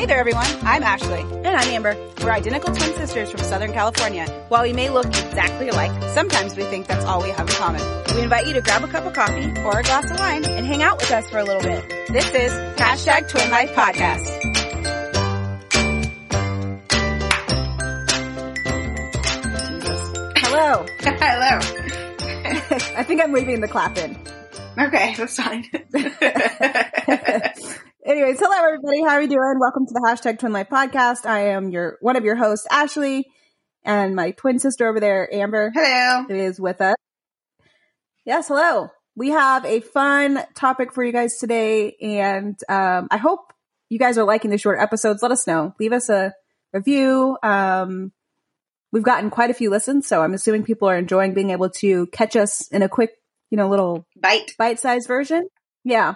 Hey there, everyone. I'm Ashley. And I'm Amber. We're identical twin sisters from Southern California. While we may look exactly alike, Sometimes we think that's all we have in common. we invite you to grab a cup of coffee Or a glass of wine. and hang out with us for a little bit. This is Hashtag Twin Life Podcast. Hello. Hello. I think I'm leaving the clap in. Okay, that's fine. Anyways, hello everybody. How are you doing? Welcome to the hashtag Twin Life Podcast. I am your one of your hosts, Ashley, and my twin sister over there, Amber, Hello. is with us. Yes, hello. We have a fun topic for you guys today, and um, I hope you guys are liking the short episodes. Let us know. Leave us a review. Um, we've gotten quite a few listens, so I'm assuming people are enjoying being able to catch us in a quick, you know, little Bite. bite-sized version. Yeah.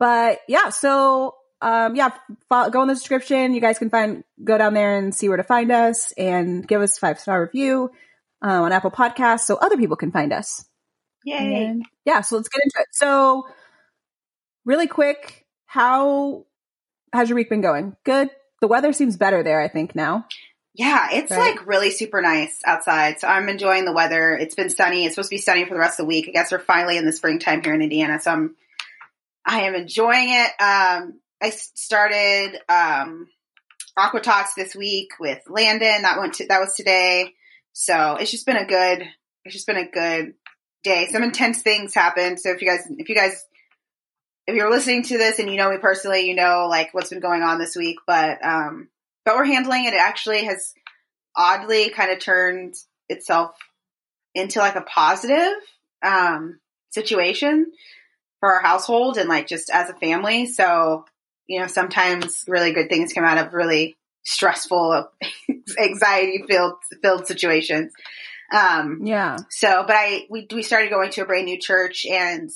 But yeah, so um yeah, fo- go in the description. You guys can find go down there and see where to find us and give us a five-star review uh, on Apple Podcasts so other people can find us. Yay. And yeah, so let's get into it. So really quick, how has your week been going? Good. The weather seems better there, I think now. Yeah, it's Right. like really super nice outside. So I'm enjoying the weather. It's been sunny. It's supposed to be sunny for the rest of the week. I guess we're finally in the springtime here in Indiana. So I'm, I am enjoying it. Um, I started, um, Aqua Tots this week with Landon. That went to, that was today. So it's just been a good, it's just been a good day. Some intense things happened. So if you guys, if you guys, if you're listening to this and you know me personally, you know like what's been going on this week, but, um, but we're handling it. It actually has oddly kind of turned itself into like a positive um, situation for our household and like just as a family. So, you know, sometimes really good things come out of really stressful, anxiety filled filled situations. Um, Yeah. so, but I we we started going to a brand new church, and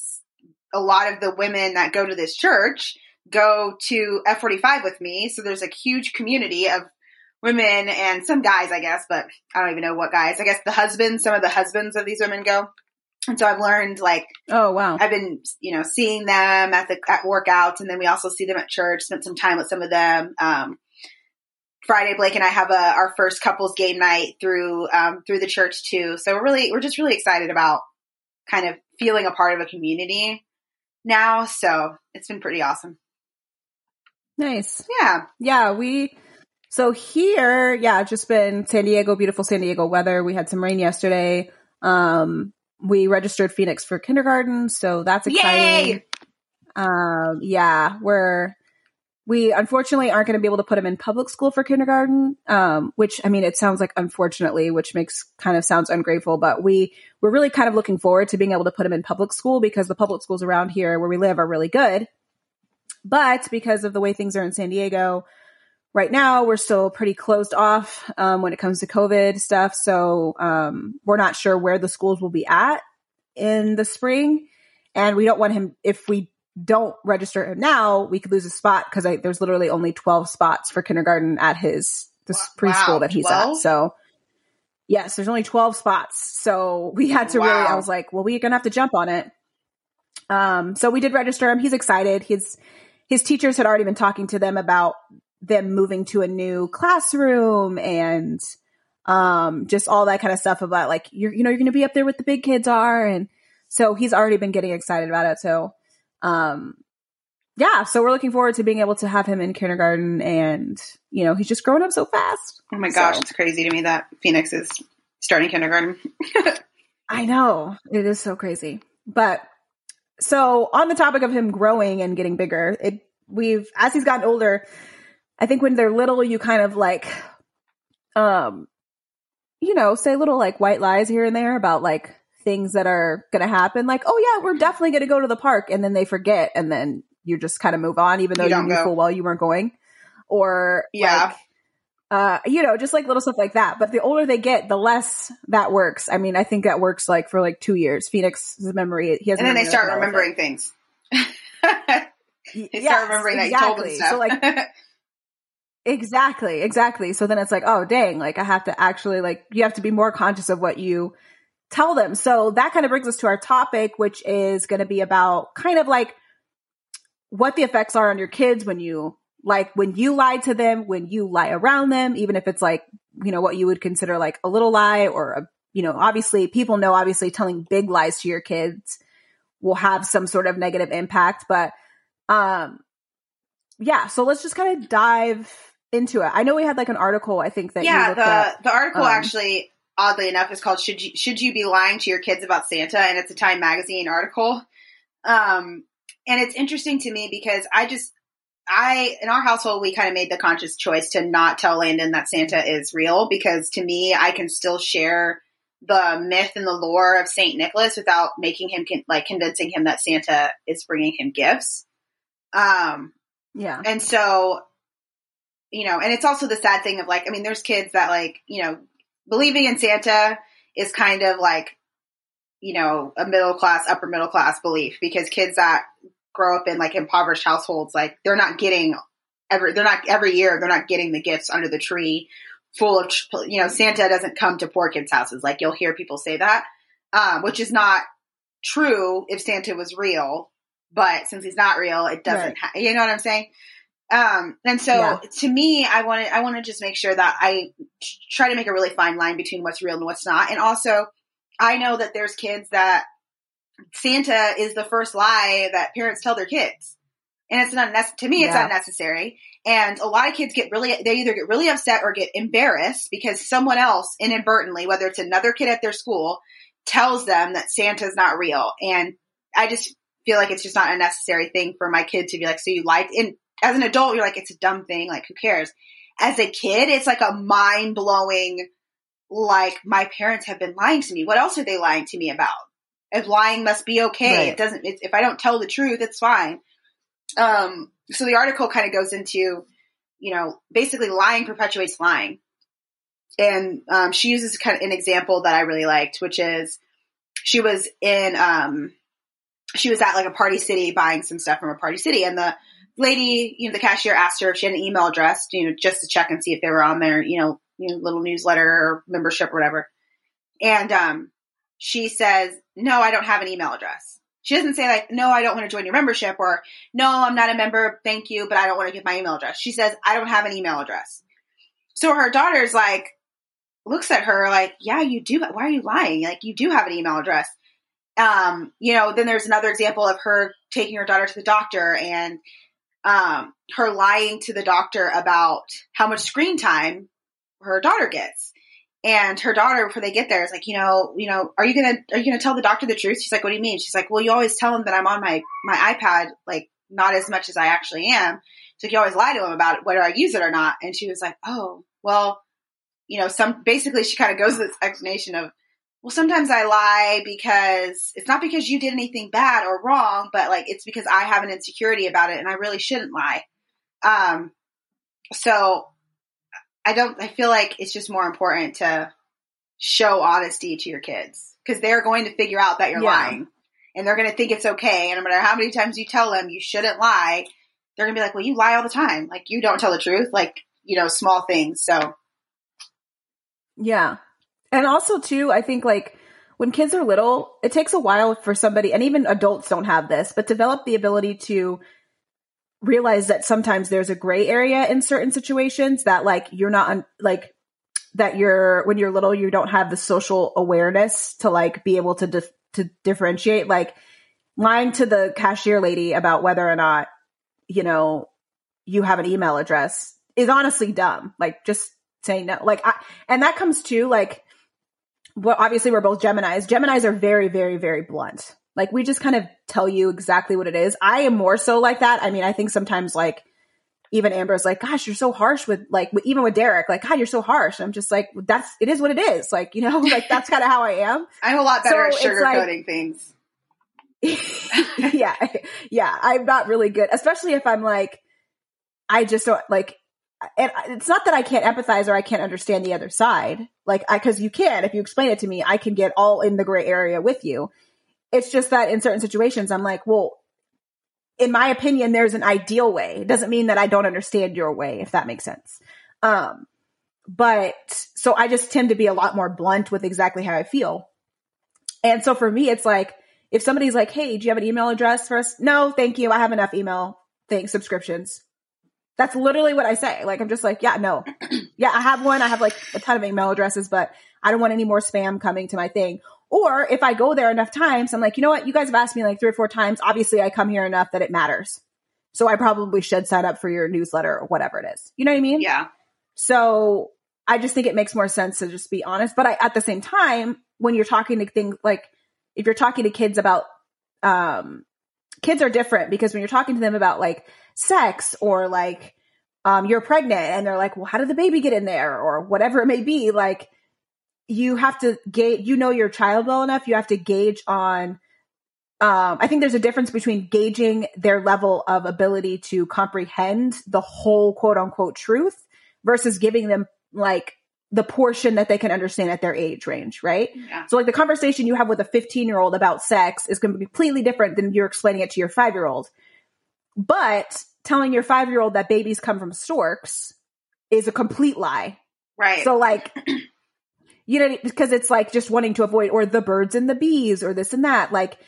a lot of the women that go to this church go to F forty five with me. So there's a huge community of women and some guys, I guess, but I don't even know what guys. I guess the husbands, some of the husbands of these women go. And so I've learned like Oh, wow. I've been, you know, seeing them at the at workouts, and then we also see them at church. Spent some time with some of them. Um, Friday, Blake and I have a our first couples game night through um, through the church too. So we're really we're just really excited about kind of feeling a part of a community now. So it's been pretty awesome. Nice. Yeah, Yeah, we so here, yeah, just been San Diego, beautiful San Diego weather. We had some rain yesterday. Um we registered Phoenix for kindergarten, so that's exciting. Yay! Um yeah, we're we unfortunately aren't going to be able to put him in public school for kindergarten. Um which I mean it sounds like unfortunately, which makes kind of sounds ungrateful, but we we're really kind of looking forward to being able to put him in public school because the public schools around here where we live are really good. But because of the way things are in San Diego, right now we're still pretty closed off um, when it comes to COVID stuff. So um, we're not sure where the schools will be at in the spring, and we don't want him. If we don't register him now, we could lose a spot because there's literally only 12 spots for kindergarten at his the Wow, preschool that he's 12? at. So. Yes, there's only 12 spots. So we had to really, I was like, well, we're going to have to jump on it. Um, so we did register him. He's excited. He's, his teachers had already been talking to them about them moving to a new classroom and um just all that kind of stuff about like you're you know you're going to be up there with the big kids are and so he's already been getting excited about it so um yeah so we're looking forward to being able to have him in kindergarten and you know he's just growing up so fast Oh my gosh, So- it's crazy to me that Phoenix is starting kindergarten. I know it is so crazy. But so on the topic of him growing and getting bigger, it we've as he's gotten older, I think when they're little, you kind of like, um, you know, say little like white lies here and there about like things that are going to happen. Like, oh yeah, we're definitely going to go to the park, and then they forget, and then you just kind of move on, even though You you, knew full well you weren't going. Or Yeah. like, uh, you know, just like little stuff like that. But the older they get, the less that works. I mean, I think that works like for like two years. Phoenix's memory, he has, and then they start like all of it. remembering things. They yes, start remembering that you told them exactly. stuff. So like exactly, exactly. So then it's like, oh dang, like I have to actually like you have to be more conscious of what you tell them. So that kind of brings us to our topic, which is going to be about kind of like what the effects are on your kids when you like when you lie to them, when you lie around them, even if it's like, you know, what you would consider like a little lie or a, you know, obviously people know obviously telling big lies to your kids will have some sort of negative impact, but, um, yeah, so let's just kind of dive into it. I know we had like an article, I think that yeah, the at, the article um, actually, oddly enough, is called "Should You Should You Be Lying to Your Kids About Santa?" and it's a Time Magazine article. Um, and it's interesting to me because I just I in our household we kind of made the conscious choice to not tell Landon that Santa is real because to me I can still share the myth and the lore of Saint Nicholas without making him con- like convincing him that Santa is bringing him gifts. Um, yeah, and so you know, and it's also the sad thing of like, I mean, there's kids that like, you know, believing in Santa is kind of like, you know, a middle class, upper middle class belief because kids that grow up in like impoverished households, like they're not getting every, they're not every year, they're not getting the gifts under the tree full of, you know, Santa doesn't come to poor kids' houses. Like you'll hear people say that, um, which is not true if Santa was real. But since he's not real, it doesn't, Right. ha- you know what I'm saying? Um, and so Yeah. to me, I want to, I want to just make sure that I try to make a really fine line between what's real and what's not. And also, I know that there's kids that Santa is the first lie that parents tell their kids. And it's not necessary. To me, it's Yeah. unnecessary. And a lot of kids get really, they either get really upset or get embarrassed because someone else inadvertently, whether it's another kid at their school, tells them that Santa's not real. And I just feel like it's just not a necessary thing for my kid to be like, so you lied. And as an adult, you're like, it's a dumb thing. Like, who cares? As a kid, it's like a mind blowing, like, my parents have been lying to me. What else are they lying to me about? If lying must be okay. Right. It doesn't, it's, if I don't tell the truth, it's fine. Um, so the article kind of goes into, you know, basically lying perpetuates lying. And um, she uses kind of an example that I really liked, which is she was in, um, she was at like a party city buying some stuff from a party city, and the lady, you know, the cashier asked her if she had an email address, you know, just to check and see if they were on their, you know, you know, little newsletter or membership or whatever. And um, she says, "No, I don't have an email address." She doesn't say like, "No, I don't want to join your membership," or "No, I'm not a member, thank you, but I don't want to give my email address." She says, "I don't have an email address." So her daughter's like, looks at her like, "Yeah, you do. Why are you lying? Like, you do have an email address." Um, you know, then there's another example of her taking her daughter to the doctor and um, her lying to the doctor about how much screen time her daughter gets. And her daughter, before they get there, is like, you know, you know, are you gonna are you gonna tell the doctor the truth? She's like, what do you mean? She's like, well, you always tell him that I'm on my my iPad, like not as much as I actually am. So you always lie to him about it, whether I use it or not. And she was like, oh, well, you know, some basically she kind of goes this explanation of, well, sometimes I lie because it's not because you did anything bad or wrong, but like it's because I have an insecurity about it and I really shouldn't lie. Um, so I don't, I feel like it's just more important to show honesty to your kids because they're going to figure out that you're Yeah. lying and they're going to think it's okay. And no matter how many times you tell them you shouldn't lie, they're going to be like, well, you lie all the time. Like you don't tell the truth, like, you know, small things. So Yeah. And also too, I think like when kids are little, it takes a while for somebody, and even adults don't have this, but develop the ability to realize that sometimes there's a gray area in certain situations that like you're not un- like that you're when you're little you don't have the social awareness to like be able to dif- to differentiate like lying to the cashier lady about whether or not you know you have an email address is honestly dumb. Like just saying no. Like I, and that comes to like well obviously we're both geminis. Geminis are very very very blunt. Like we just kind of tell you exactly what it is. I am more so like that. I mean i think sometimes like even amber's like gosh you're so harsh with like with, even with derek like god you're so harsh. I'm just like that's it is what it is. Like you know like that's kind of how i am. I'm a lot better So at it's like- sugarcoating things. yeah, yeah, I'm not really good, especially if I'm like, I just don't like, and it's not that I can't empathize or I can't understand the other side. Like, I, cause you can, if you explain it to me, I can get all in the gray area with you. It's just that in certain situations, I'm like, well, in my opinion, there's an ideal way. It doesn't mean that I don't understand your way, if that makes sense. Um, but so I just tend to be a lot more blunt with exactly how I feel. And so for me, it's like, if somebody's like, Hey, do you have an email address for us? No, thank you. I have enough email thanks subscriptions. That's literally what I say. Like, I'm just like, yeah, no. yeah, I have one. I have like a ton of email addresses, but I don't want any more spam coming to my thing. Or if I go there enough times, I'm like, you know what? You guys have asked me like three or four times. Obviously, I come here enough that it matters. So I probably should sign up for your newsletter or whatever it is. You know what I mean? Yeah. So I just think it makes more sense to just be honest. But I, at the same time, when you're talking to things like, if you're talking to kids about, um, kids are different because when you're talking to them about like sex or like, um, you're pregnant and they're like, well, how did the baby get in there or whatever it may be? Like, you have to gauge, you know, your child well enough. You have to gauge on, um, I think there's a difference between gauging their level of ability to comprehend the whole quote unquote truth versus giving them like the portion that they can understand at their age range, right? Yeah. So like the conversation you have with a 15 year old about sex is going to be completely different than you're explaining it to your five year old. But telling your five year old that babies come from storks is a complete lie. Right. So like, you know, because it's like just wanting to avoid or the birds and the bees or this and that. Like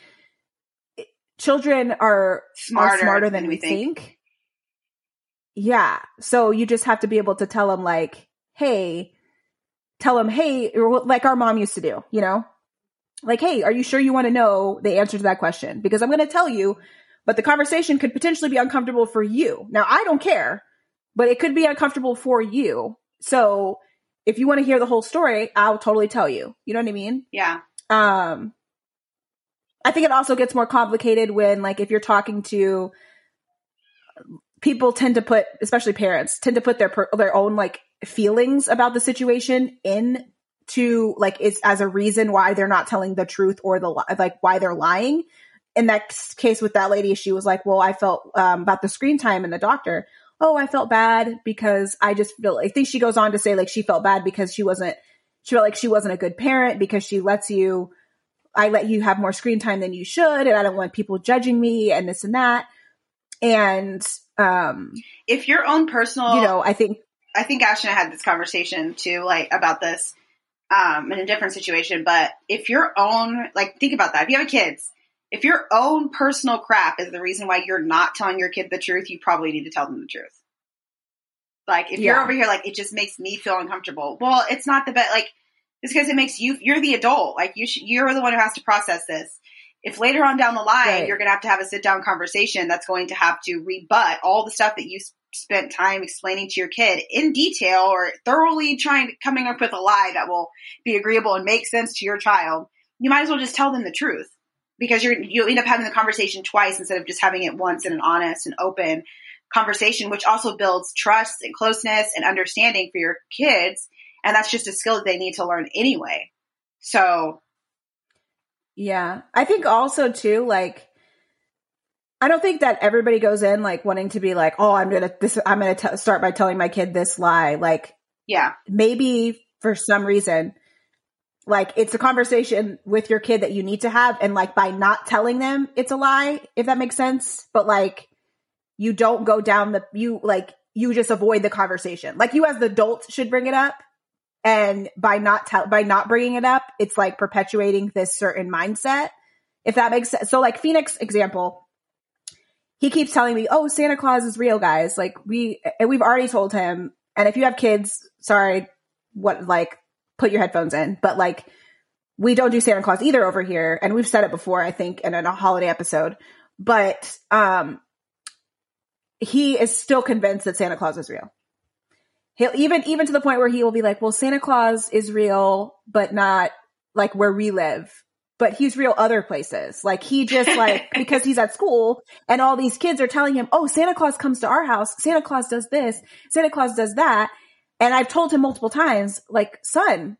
children are Smarter are smarter than, than we we think. think. Yeah. So you just have to be able to tell them like, hey, tell them, hey, like our mom used to do, you know, like, hey, are you sure you want to know the answer to that question? Because I'm going to tell you, but the conversation could potentially be uncomfortable for you. Now, I don't care, but it could be uncomfortable for you. So if you want to hear the whole story, I'll totally tell you. You know what I mean? yeah. Um, I think it also gets more complicated when, like, if you're talking to people, tend to put, especially parents, tend to put their per- their own like feelings about the situation in to like it's as a reason why they're not telling the truth or the like why they're lying. In that case with that lady, she was like, "Well, I felt um, about the screen time and the doctor. Oh, I felt bad because I just feel. I think she goes on to say like she felt bad because she wasn't. She felt like she wasn't a good parent because she lets you I let you have more screen time than you should, and I don't want people judging me and this and that. And um, If your own personal, you know, I think I think Ash and I had this conversation too, like about this, um, in a different situation. But if your own, like, think about that. If you have kids, if your own personal crap is the reason why you're not telling your kid the truth, you probably need to tell them the truth. Like, if you're over here, like, it just makes me feel uncomfortable. Well, it's not the best. Like, it's because it makes you. You're the adult. Like, you. Sh- you're the one who has to process this. If later on down the line Right. you're going to have to have a sit down conversation that's going to have to rebut all the stuff that you spent time explaining to your kid in detail or thoroughly trying to coming up with a lie that will be agreeable and make sense to your child, you might as well just tell them the truth because you're you end up having the conversation twice instead of just having it once in an honest and open conversation, which also builds trust and closeness and understanding for your kids. And that's just a skill that they need to learn anyway. So Yeah. I think also too, like, I don't think that everybody goes in like wanting to be like, oh, I'm gonna this. I'm gonna t- start by telling my kid this lie. Like, yeah, maybe for some reason, like it's a conversation with your kid that you need to have, and like by not telling them it's a lie, if that makes sense. But like, you don't go down the you like you just avoid the conversation. Like you as the adult should bring it up, and by not tell by not bringing it up, it's like perpetuating this certain mindset. If that makes sense. So like Phoenix example, he keeps telling me, "Oh, Santa Claus is real, guys." Like we and we've already told him. And if you have kids, sorry, what like put your headphones in. But like we don't do Santa Claus either over here, and we've said it before, I think, in a holiday episode. But um he is still convinced that Santa Claus is real. He'll even even to the point where he will be like, "Well, Santa Claus is real, but not like where we live." But he's real other places. Like he just like because he's at school and all these kids are telling him, "Oh, Santa Claus comes to our house. Santa Claus does this. Santa Claus does that." And I've told him multiple times, like, "Son,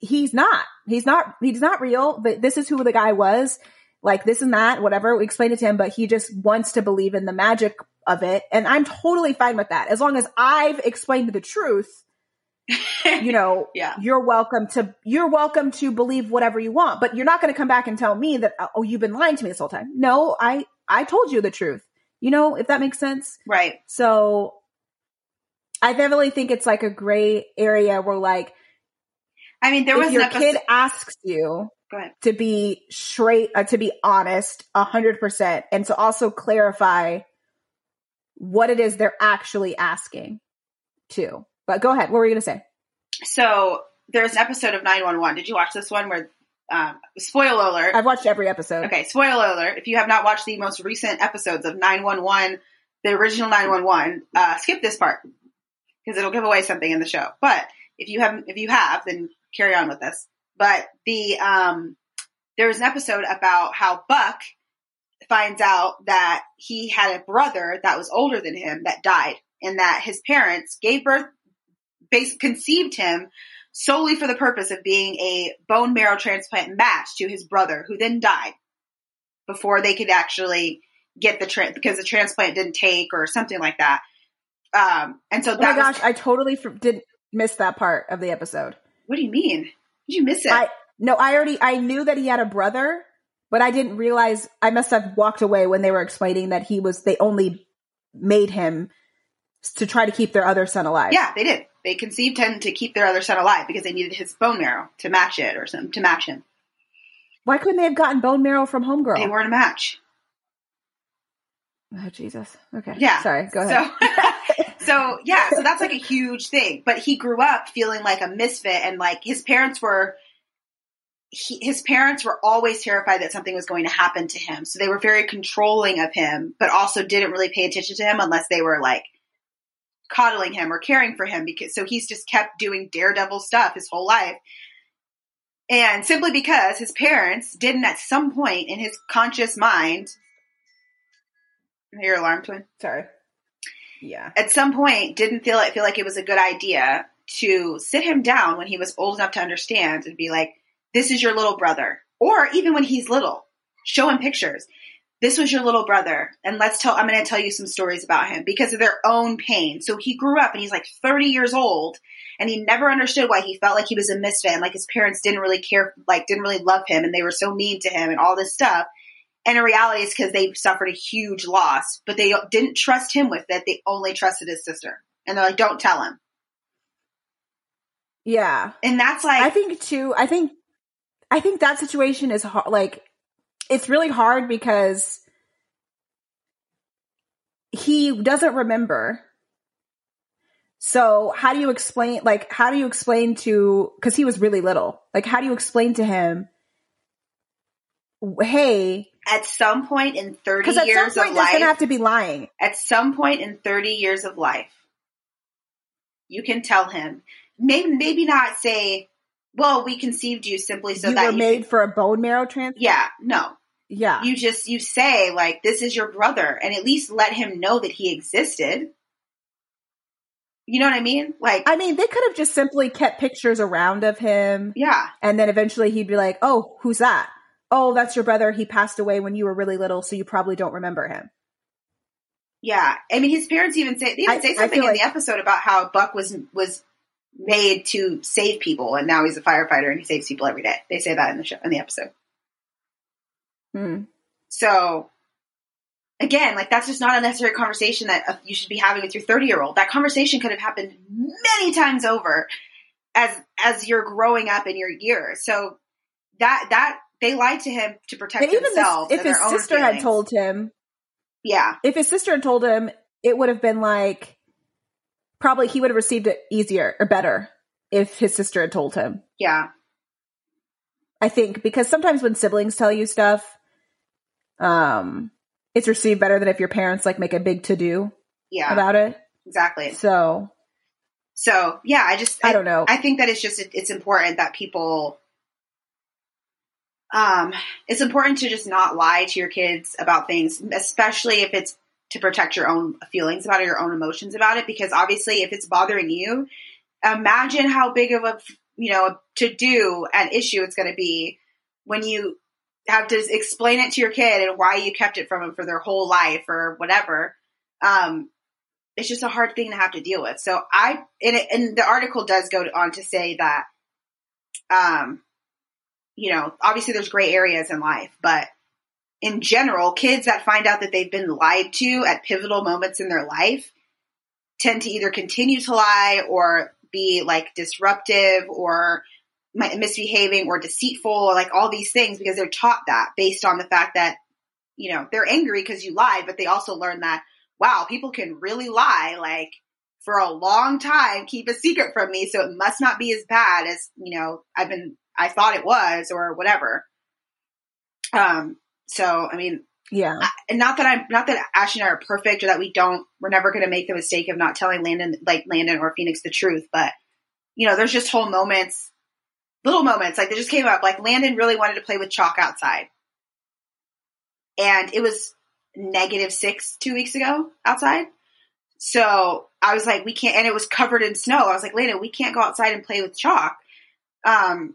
he's not. He's not. He's not real. But this is who the guy was. Like this and that, whatever. We explained it to him, but he just wants to believe in the magic of it, and I'm totally fine with that as long as I've explained the truth. You know, Yeah. you're welcome to you're welcome to believe whatever you want, but you're not going to come back and tell me that oh you've been lying to me this whole time. No, I I told you the truth. You know, if that makes sense. right. So I definitely think it's like a gray area where like I mean, there was your episode. kid asks you to be straight, uh, to be honest, a hundred percent, and to also clarify what it is they're actually asking too. But go ahead. What were you going to say? So there's an episode of 911. Did you watch this one where, um, spoiler alert. I've watched every episode. Okay, spoiler alert. If you have not watched the most recent episodes of 911, the original 911, uh, skip this part because it'll give away something in the show. But if you have, if you have, then carry on with this. But the, um, there was an episode about how Buck finds out that he had a brother that was older than him that died and that his parents gave birth, base, conceived him solely for the purpose of being a bone marrow transplant match to his brother who then died before they could actually get the trans because the transplant didn't take or something like that. Um, and so Oh that my was- gosh, I totally f- did miss that part of the episode. what do you mean? Did you miss it? I no, I already I knew that he had a brother, but I didn't realize I must have walked away when they were explaining that he was they only made him to try to keep their other son alive. yeah, they did. They conceived him to keep their other son alive because they needed his bone marrow to match it or something to match him. Why couldn't they have gotten bone marrow from Homegirl? They weren't a match. Oh Jesus. Okay. Yeah. Sorry. Go ahead. So, so yeah, so that's like a huge thing. But he grew up feeling like a misfit, and like his parents were. He, his parents were always terrified that something was going to happen to him, so they were very controlling of him, but also didn't really pay attention to him unless they were like coddling him or caring for him. Because so he's just kept doing daredevil stuff his whole life, and simply because his parents didn't at some point in his conscious mind. Your alarm twin Sorry. Yeah. at some point didn't feel it feel like it was a good idea to sit him down when he was old enough to understand and be like, "This is your little brother," or even when he's little, show him pictures. This was your little brother, and let's tell. I'm going to tell you some stories about him because of their own pain. So he grew up and he's like 30 years old, and he never understood why he felt like he was a misfit and like his parents didn't really care, like didn't really love him, and they were so mean to him and all this stuff. And in reality, it's because they suffered a huge loss, but they didn't trust him with it. They only trusted his sister. And they're like, don't tell him. Yeah. And that's like, I think too. I think, I think that situation is hard. Like, it's really hard because he doesn't remember. So how do you explain? Like, how do you explain to? Because he was really little. Like, how do you explain to him? Hey, at some point in 30 because at some years point of life, gonna have to be lying. at some point in 30 years of life, you can tell him, maybe, maybe not say, well, we conceived you simply so that you that were you made could- for a bone marrow transplant. yeah, no, Yeah. you just, you say like, this is your brother and at least let him know that he existed. You know what I mean? Like, I mean, they could have just simply kept pictures around of him. yeah, And then eventually he'd be like, "Oh, who's that? Oh, that's your brother. He passed away when you were really little, so you probably don't remember him." Yeah, I mean, his parents even say they even I- say something in the episode about how Buck was was made to save people, and now he's a firefighter and he saves people every day. They say that in the show in the episode. Hmm. So again, like that's just not a necessary conversation that uh, you should be having with your thirty year old. That conversation could have happened many times over as as you're growing up in your years. So that that they lied to him to protect And even this, if and his sister had told him, yeah, if his sister had told him, it would have been like probably he would have received it easier or better if his sister had told him. yeah, I think because sometimes when siblings tell you stuff, um, it's received better than if your parents like make a big to do yeah, about it. exactly. So So yeah, I just I don't know. I think that it's just it's important that people um it's important to just not lie to your kids about things, especially if it's to protect your own feelings about it, your own emotions about it because obviously if it's bothering you, imagine how big of a you know to do an issue it's going to be when you have to explain it to your kid and why you kept it from them for their whole life or whatever. Um, it's just a hard thing to have to deal with. So I, and, it, and the article does go on to say that, um, you know, obviously there's gray areas in life, but in general, kids that find out that they've been lied to at pivotal moments in their life tend to either continue to lie or be like disruptive or misbehaving or deceitful or like all these things because they're taught that based on the fact that, you know, they're angry because you lied, but they also learn that wow, people can really lie. Like for a long time, keep a secret from me. So it must not be as bad as, you know, I've been, I thought it was or whatever. Um, so, I mean, Yeah. I- and not that I'm not that Ashley and I are perfect or that we don't we're never going to make the mistake of not telling Landon like Landon or Phoenix the truth, but you know, there's just whole moments, little moments like they just came up. Like Landon really wanted to play with chalk outside, and it was negative six two weeks ago outside. So I was like, we can't, and it was covered in snow. I was like, Landon, we can't go outside and play with chalk. Um,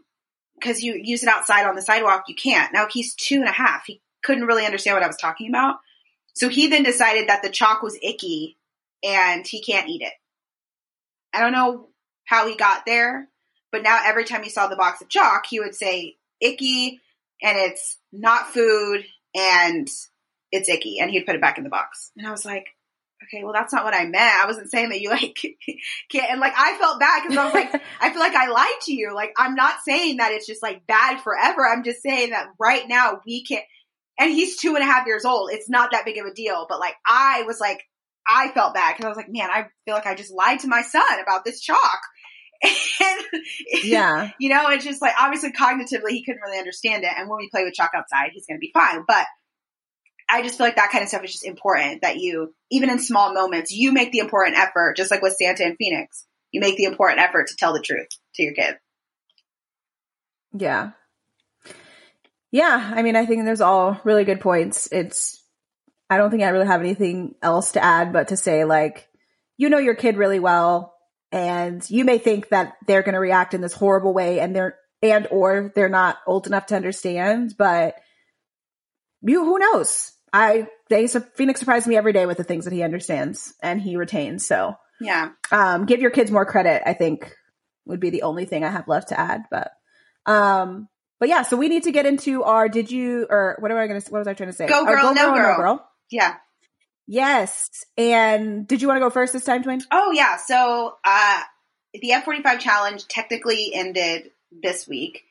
because you use it outside on the sidewalk, you can't. Now he's two and a half. He couldn't really understand what I was talking about. So he then decided that the chalk was icky and he can't eat it. I don't know how he got there, but now every time he saw the box of chalk, he would say icky and it's not food and it's icky and he'd put it back in the box. And I was like, okay, well that's not what I meant. I wasn't saying that you like can't and like I felt bad because I was like I feel like I lied to you. Like I'm not saying that it's just like bad forever. I'm just saying that right now we can't and he's two and a half years old. It's not that big of a deal. But like I was like I felt bad because I was like, man, I feel like I just lied to my son about this chalk. And yeah. you know, it's just like obviously cognitively he couldn't really understand it. And when we play with chalk outside, he's gonna be fine. But I just feel like that kind of stuff is just important that you, even in small moments, you make the important effort, just like with Santa and Phoenix. You make the important effort to tell the truth to your kid. Yeah. Yeah. I mean, I think there's all really good points. It's, I don't think I really have anything else to add, but to say, like, you know your kid really well, and you may think that they're going to react in this horrible way and they're, and or they're not old enough to understand, but you, who knows? I, they, Phoenix surprised me every day with the things that he understands and he retains. So, Yeah. um, give your kids more credit, I think would be the only thing I have left to add. But, um, but yeah, so we need to get into our, did you, or what am I going to, what was I trying to say? Go Our girl, no girl. Yeah. Yes. And did you want to go first this time, Twin? Oh yeah. So uh the F forty five challenge technically ended this week.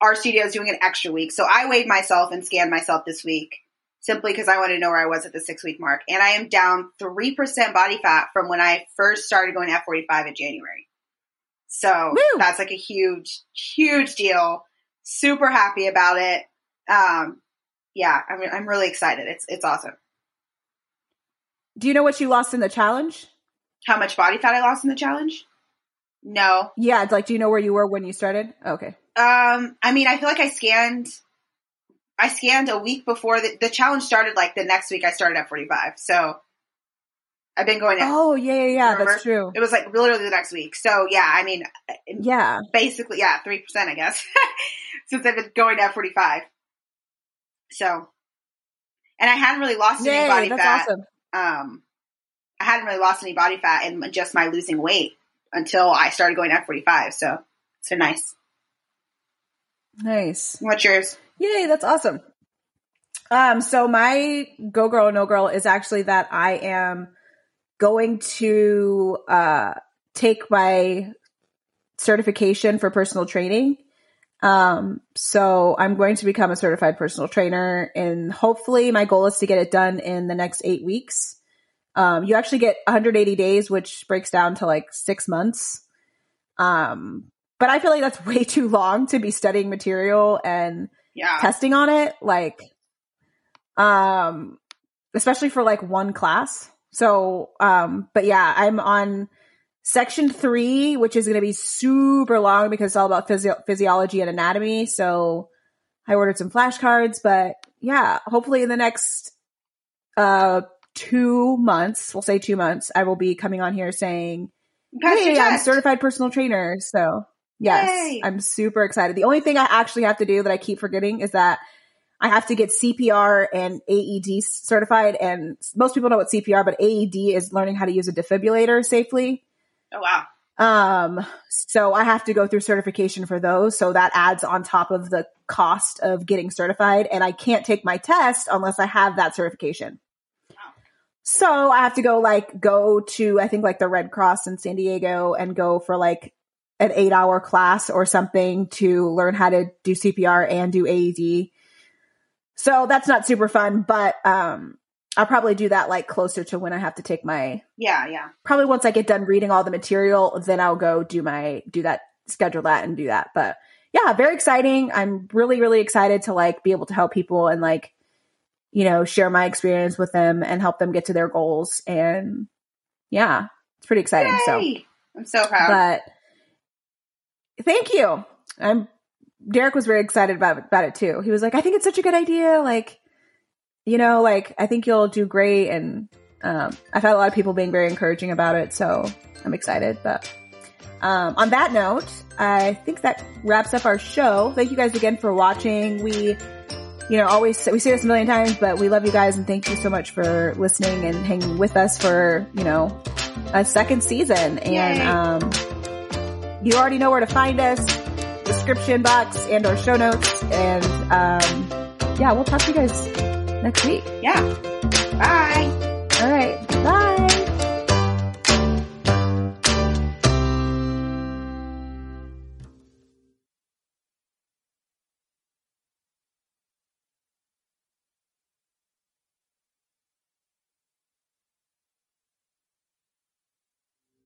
Our studio is doing an extra week. So I weighed myself and scanned myself this week simply because I wanted to know where I was at the six week mark. And I am down three percent body fat from when I first started going F forty five in January. So Woo. that's like a huge, huge deal. Super happy about it. Um yeah, I'm I'm really excited. It's it's awesome. Do you know what you lost in the challenge? How much body fat I lost in the challenge? No. Yeah. It's like, do you know where you were when you started? Okay. Um, I mean, I feel like I scanned. I scanned a week before the, the challenge started. Like the next week, I started F forty five. So I've been going. At, Oh, yeah, yeah, yeah. Remember? That's true. It was like literally the next week. So yeah, I mean, Yeah. basically, yeah, three percent, I guess, since I've been going F forty five. So, and I hadn't really lost any body fat. awesome. Um, I hadn't really lost any body fat and just my losing weight until I started going F forty five. So, so nice. Nice. What's yours? Yay, that's awesome. Um, so my go girl no girl is actually that I am going to uh take my certification for personal training. Um, so I'm going to become a certified personal trainer and hopefully my goal is to get it done in the next eight weeks. Um, you actually get 180 days, which breaks down to like six months. Um, but I feel like that's way too long to be studying material and Yeah. testing on it like um especially for like one class so um but yeah i'm on section three which is going to be super long because it's all about physio- physiology and anatomy so i ordered some flashcards but yeah hopefully in the next uh two months we'll say two months i will be coming on here saying hey, I'm test. certified personal trainer. So yes, Yay. I'm super excited. The only thing I actually have to do that I keep forgetting is that I have to get CPR and AED certified. And most people know what CPR, but AED is learning how to use a defibrillator safely. Oh wow. Um, so I have to go through certification for those. So that adds on top of the cost of getting certified. And I can't take my test unless I have that certification. So I have to go like go to I think like the Red Cross in San Diego and go for like an eight hour class or something to learn how to do CPR and do AED. So that's not super fun, but um I'll probably do that like closer to when I have to take my Yeah, yeah. probably once I get done reading all the material, then I'll go do my do that, schedule that and do that. But yeah, very exciting. I'm really, really excited to like be able to help people and like, you know, share my experience with them and help them get to their goals. And yeah, it's pretty exciting. So I'm so proud. but thank you. I'm Derek was very excited about about it too. He was like, I think it's such a good idea. Like, you know, like I think you'll do great. And um, I've had a lot of people being very encouraging about it, so I'm excited. But um, on that note, I think that wraps up our show. Thank you guys again for watching. We, you know, always we say this a million times, but we love you guys and thank you so much for listening and hanging with us for you know a second season. Yay. And um, you already know where to find us description box and our show notes and um yeah we'll talk to you guys next week yeah. Bye.